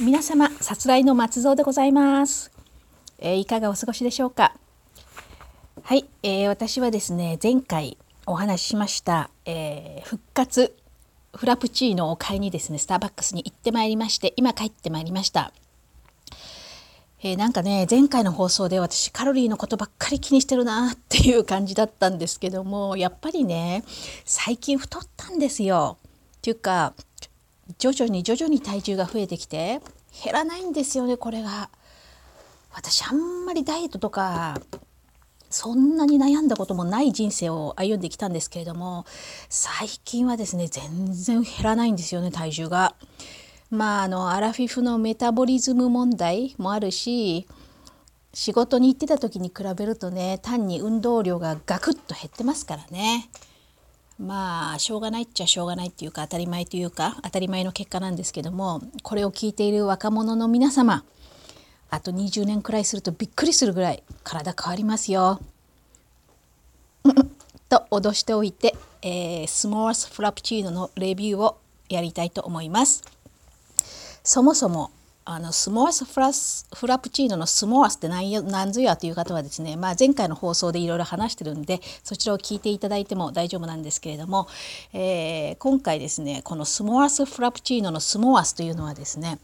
皆様さつらいの松蔵でございます、えー、いかがお過ごしでしょうか？はい、えー、私はですね前回お話ししました、えー、復活フラプチーノを買いにですねスターバックスに行ってまいりまして今帰ってまいりました。えー、なんかね前回の放送で私カロリーのことばっかり気にしてるなっていう感じだったんですけどもやっぱりね最近太ったんですよ。っていうか徐々に徐々に体重が増えてきて減らないんですよねこれが。私あんまりダイエットとかそんなに悩んだこともない人生を歩んできたんですけれども最近はですね全然減らないんですよね体重が。まああのアラフィフのメタボリズム問題もあるし仕事に行ってた時に比べるとね単に運動量がガクッと減ってますからね。まあしょうがないっちゃしょうがないっていうか当たり前というか当たり前の結果なんですけどもこれを聞いている若者の皆様あと20年くらいするとびっくりするぐらい体変わりますよ。と脅しておいて、えー、スモースフラプチーノのレビューをやりたいと思います。そもそもあのスモアスフラスフラプチーノのスモアスって何何ぞやという方はですね、まあ、前回の放送でいろいろ話してるんでそちらを聞いていただいても大丈夫なんですけれども、えー、今回ですねこのスモアスフラプチーノのスモアスというのはですね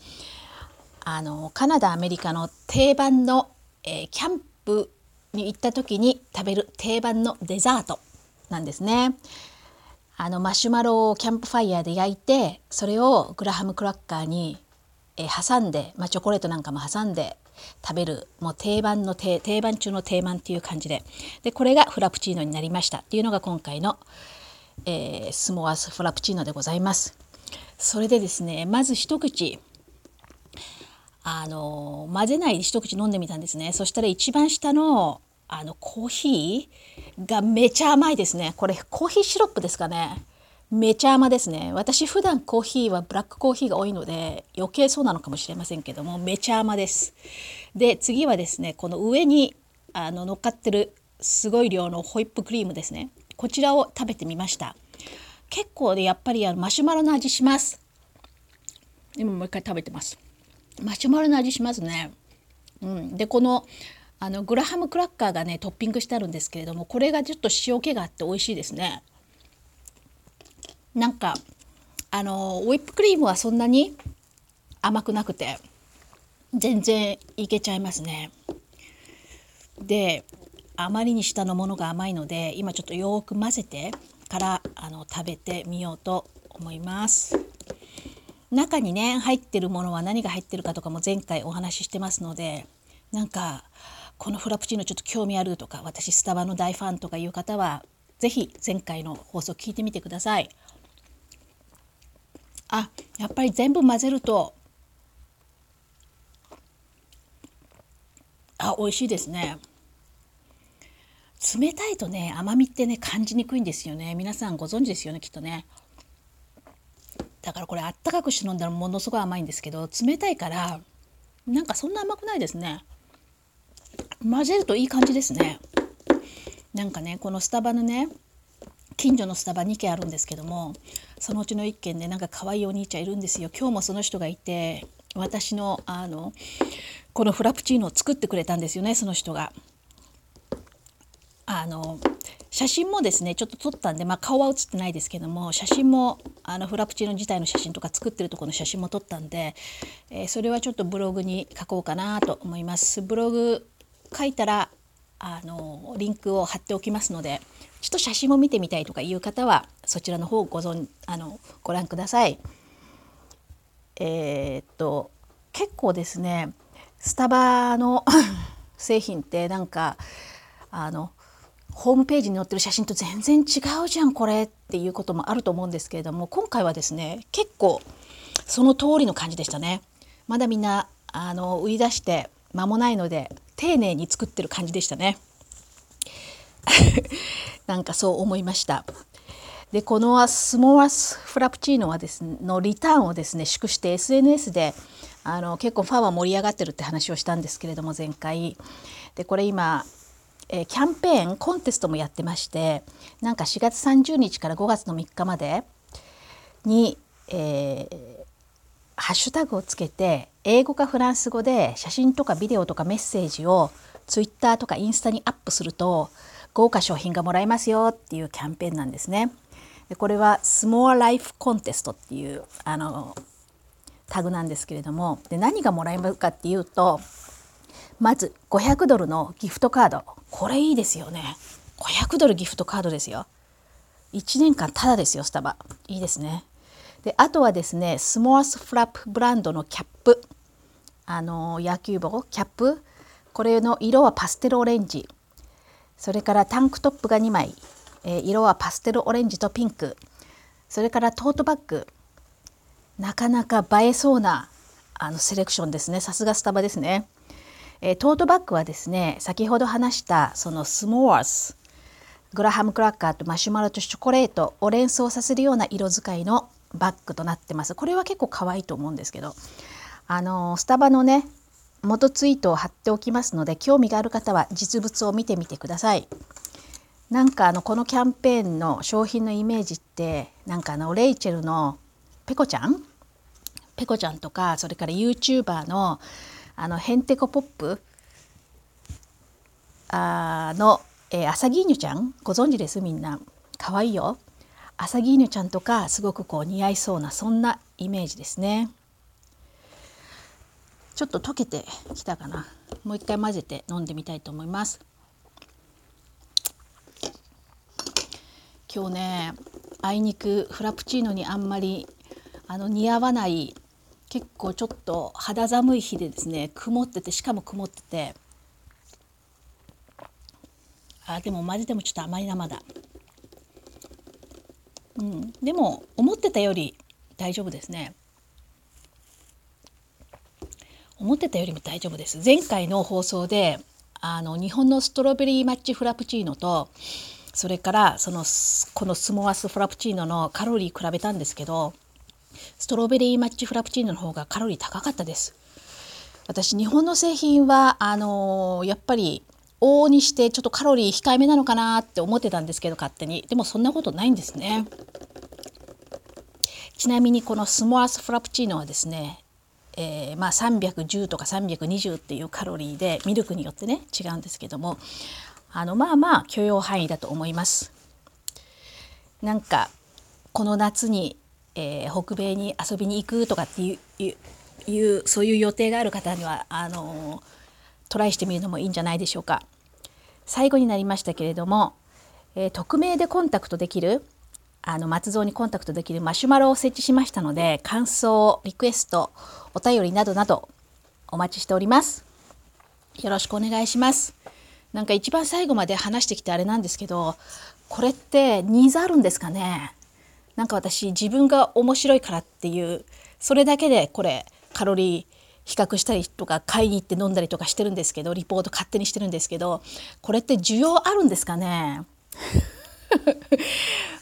あのカナダアメリカの定番の、えー、キャンプに行った時に食べる定番のデザートなんですね。あのマシュマロをキャンプファイヤーで焼いてそれをグラハムクラッカーにえ挟んで、まあ、チョコレートなんかも挟んで食べるもう定番の定番中の定番っていう感じで。でこれがフラプチーノになりました。っていうのが今回の、えー、スモアスフラプチーノでございます。それでですねまず一口あの混ぜないで一口飲んでみたんですね。そしたら一番下のあのコーヒーがめちゃ甘いですね。これコーヒーシロップですかね。めちゃ甘ですね。私普段コーヒーはブラックコーヒーが多いので余計そうなのかもしれませんけどもめちゃ甘です。で次はですねこの上にあの乗っかってるすごい量のホイップクリームですね。こちらを食べてみました。結構でやっぱりあのマシュマロの味します。今もう一回食べてます。マシュマロの味しますね。うん。でこのあのグラハムクラッカーがねトッピングしてあるんですけれどもこれがちょっと塩気があって美味しいですね。なんかあのホイップクリームはそんなに甘くなくて全然いけちゃいますね。であまりに下のものが甘いので今ちょっとよく混ぜてからあの食べてみようと思います。中にね入ってるものは何が入ってるかとかも前回お話ししてますのでなんかこのフラプチーノちょっと興味あるとか私スタバの大ファンとかいう方は是非前回の放送聞いてみてください。あやっぱり全部混ぜるとあ美味しいですね。冷たいとね甘みってね感じにくいんですよね。皆さんご存知ですよねきっとね。だからこれあったかくして飲んだらものすごい甘いんですけど冷たいからなんかそんな甘くないですね。混ぜるといい感じですね。なんかねこのスタバのね近所のスタバ2軒あるんですけどもそのうちの1軒でなんか可愛いお兄ちゃんいるんですよ今日もその人がいて私のあのこのフラプチーノを作ってくれたんですよねその人が。あの写真もですねちょっと撮ったんで、まあ、顔は写ってないですけども写真もあのフラプチーノ自体の写真とか作ってるところの写真も撮ったんで、えー、それはちょっとブログに書こうかなと思います。ブログ書いたらあのリンクを貼っておきますのでちょっと写真も見てみたいとかいう方はそちらの方をご存あのご覧ください。えー、っと結構ですねスタバの 製品ってなんかあのホームページに載ってる写真と全然違うじゃんこれっていうこともあると思うんですけれども今回はですね結構その通りの感じでしたね。まだみんなあの売り出して間もないので丁寧に作ってる感じでしたね。なんかそう思いました。でこのスモアスフラプチーノはです、ね、のリターンをですね祝して SNS であの結構ファンは盛り上がってるって話をしたんですけれども前回でこれ今、えー、キャンペーンコンテストもやってましてなんか4月30日から5月の3日までに、えー、ハッシュタグをつけて、英語かフランス語で写真とかビデオとかメッセージをツイッターとかインスタにアップすると豪華商品がもらえますよっていうキャンペーンなんですね。でこれはスモアライフコンテストっていうあのタグなんですけれども。で何がもらえるかっていうとまず500ドルのギフトカード。これいいですよね。500ドルギフトカードですよ。1年間タダですよスタバ。いいですね。であとはですねスモアスフラップブランドのキャップ。あの野球帽キャップ。これの色はパステルオレンジ。それからタンクトップが2枚、えー、色はパステルオレンジとピンク。それからトートバッグ。なかなか映えそうなあのセレクションですね。さすがスタバですね、えー、トートバッグはですね先ほど話したそのスモアスグラハムクラッカーとマシュマロとチョコレートを連想させるような色使いのバッグとなってます。これは結構可愛いと思うんですけどあのスタバのね元ツイートを貼っておきますので興味がある方は実物を見てみてください。なんかあのこのキャンペーンの商品のイメージってなんかあのレイチェルのペコちゃん？ペコちゃんとかそれから YouTuber のあのヘンテコポップ？あの、えー、アサギーニュちゃん？ご存知ですみんな。可愛いよ。アサギーニュちゃんとかすごくこう似合いそうなそんなイメージですね。ちょっと溶けてきたかな。もう一回混ぜて飲んでみたいと思います。今日ねあいにくフラプチーノにあんまりあの似合わない結構ちょっと肌寒い日でですね曇っててしかも曇ってて。あでも混ぜてもちょっと甘いなまだ。うんでも思ってたより大丈夫ですね。思ってたよりも大丈夫です。前回の放送であの日本のストロベリーマッチフラプチーノとそれからそのこのスモアスフラプチーノのカロリー比べたんですけどストロベリーマッチフラプチーノの方がカロリー高かったです。私日本の製品はあのやっぱり往々にしてちょっとカロリー控えめなのかなって思ってたんですけど勝手に。でもそんなことないんですね。ちなみにこのスモアスフラプチーノはですねえー、まあ、310とか320っていうカロリーでミルクによってね違うんですけどもあのまあまあ許容範囲だと思います。なんかこの夏に、えー、北米に遊びに行くとかっていうそういう予定がある方にはあのトライしてみるのもいいんじゃないでしょうか。最後になりましたけれども、えー、匿名でコンタクトできるあの松蔵にコンタクトできるマシュマロを設置しましたので感想リクエストお便りなどなどお待ちしております。よろしくお願いします。なんか一番最後まで話してきてあれなんですけどこれってニーズあるんですかね？なんか私自分が面白いからっていうそれだけでこれカロリー比較したりとか買いに行って飲んだりとかしてるんですけどリポート勝手にしてるんですけどこれって需要あるんですかね？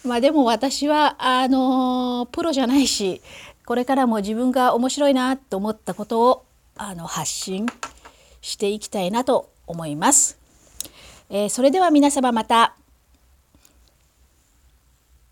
まあでも私はあのプロじゃないしこれからも自分が面白いなと思ったことをあの発信していきたいなと思います。えー、それでは皆様また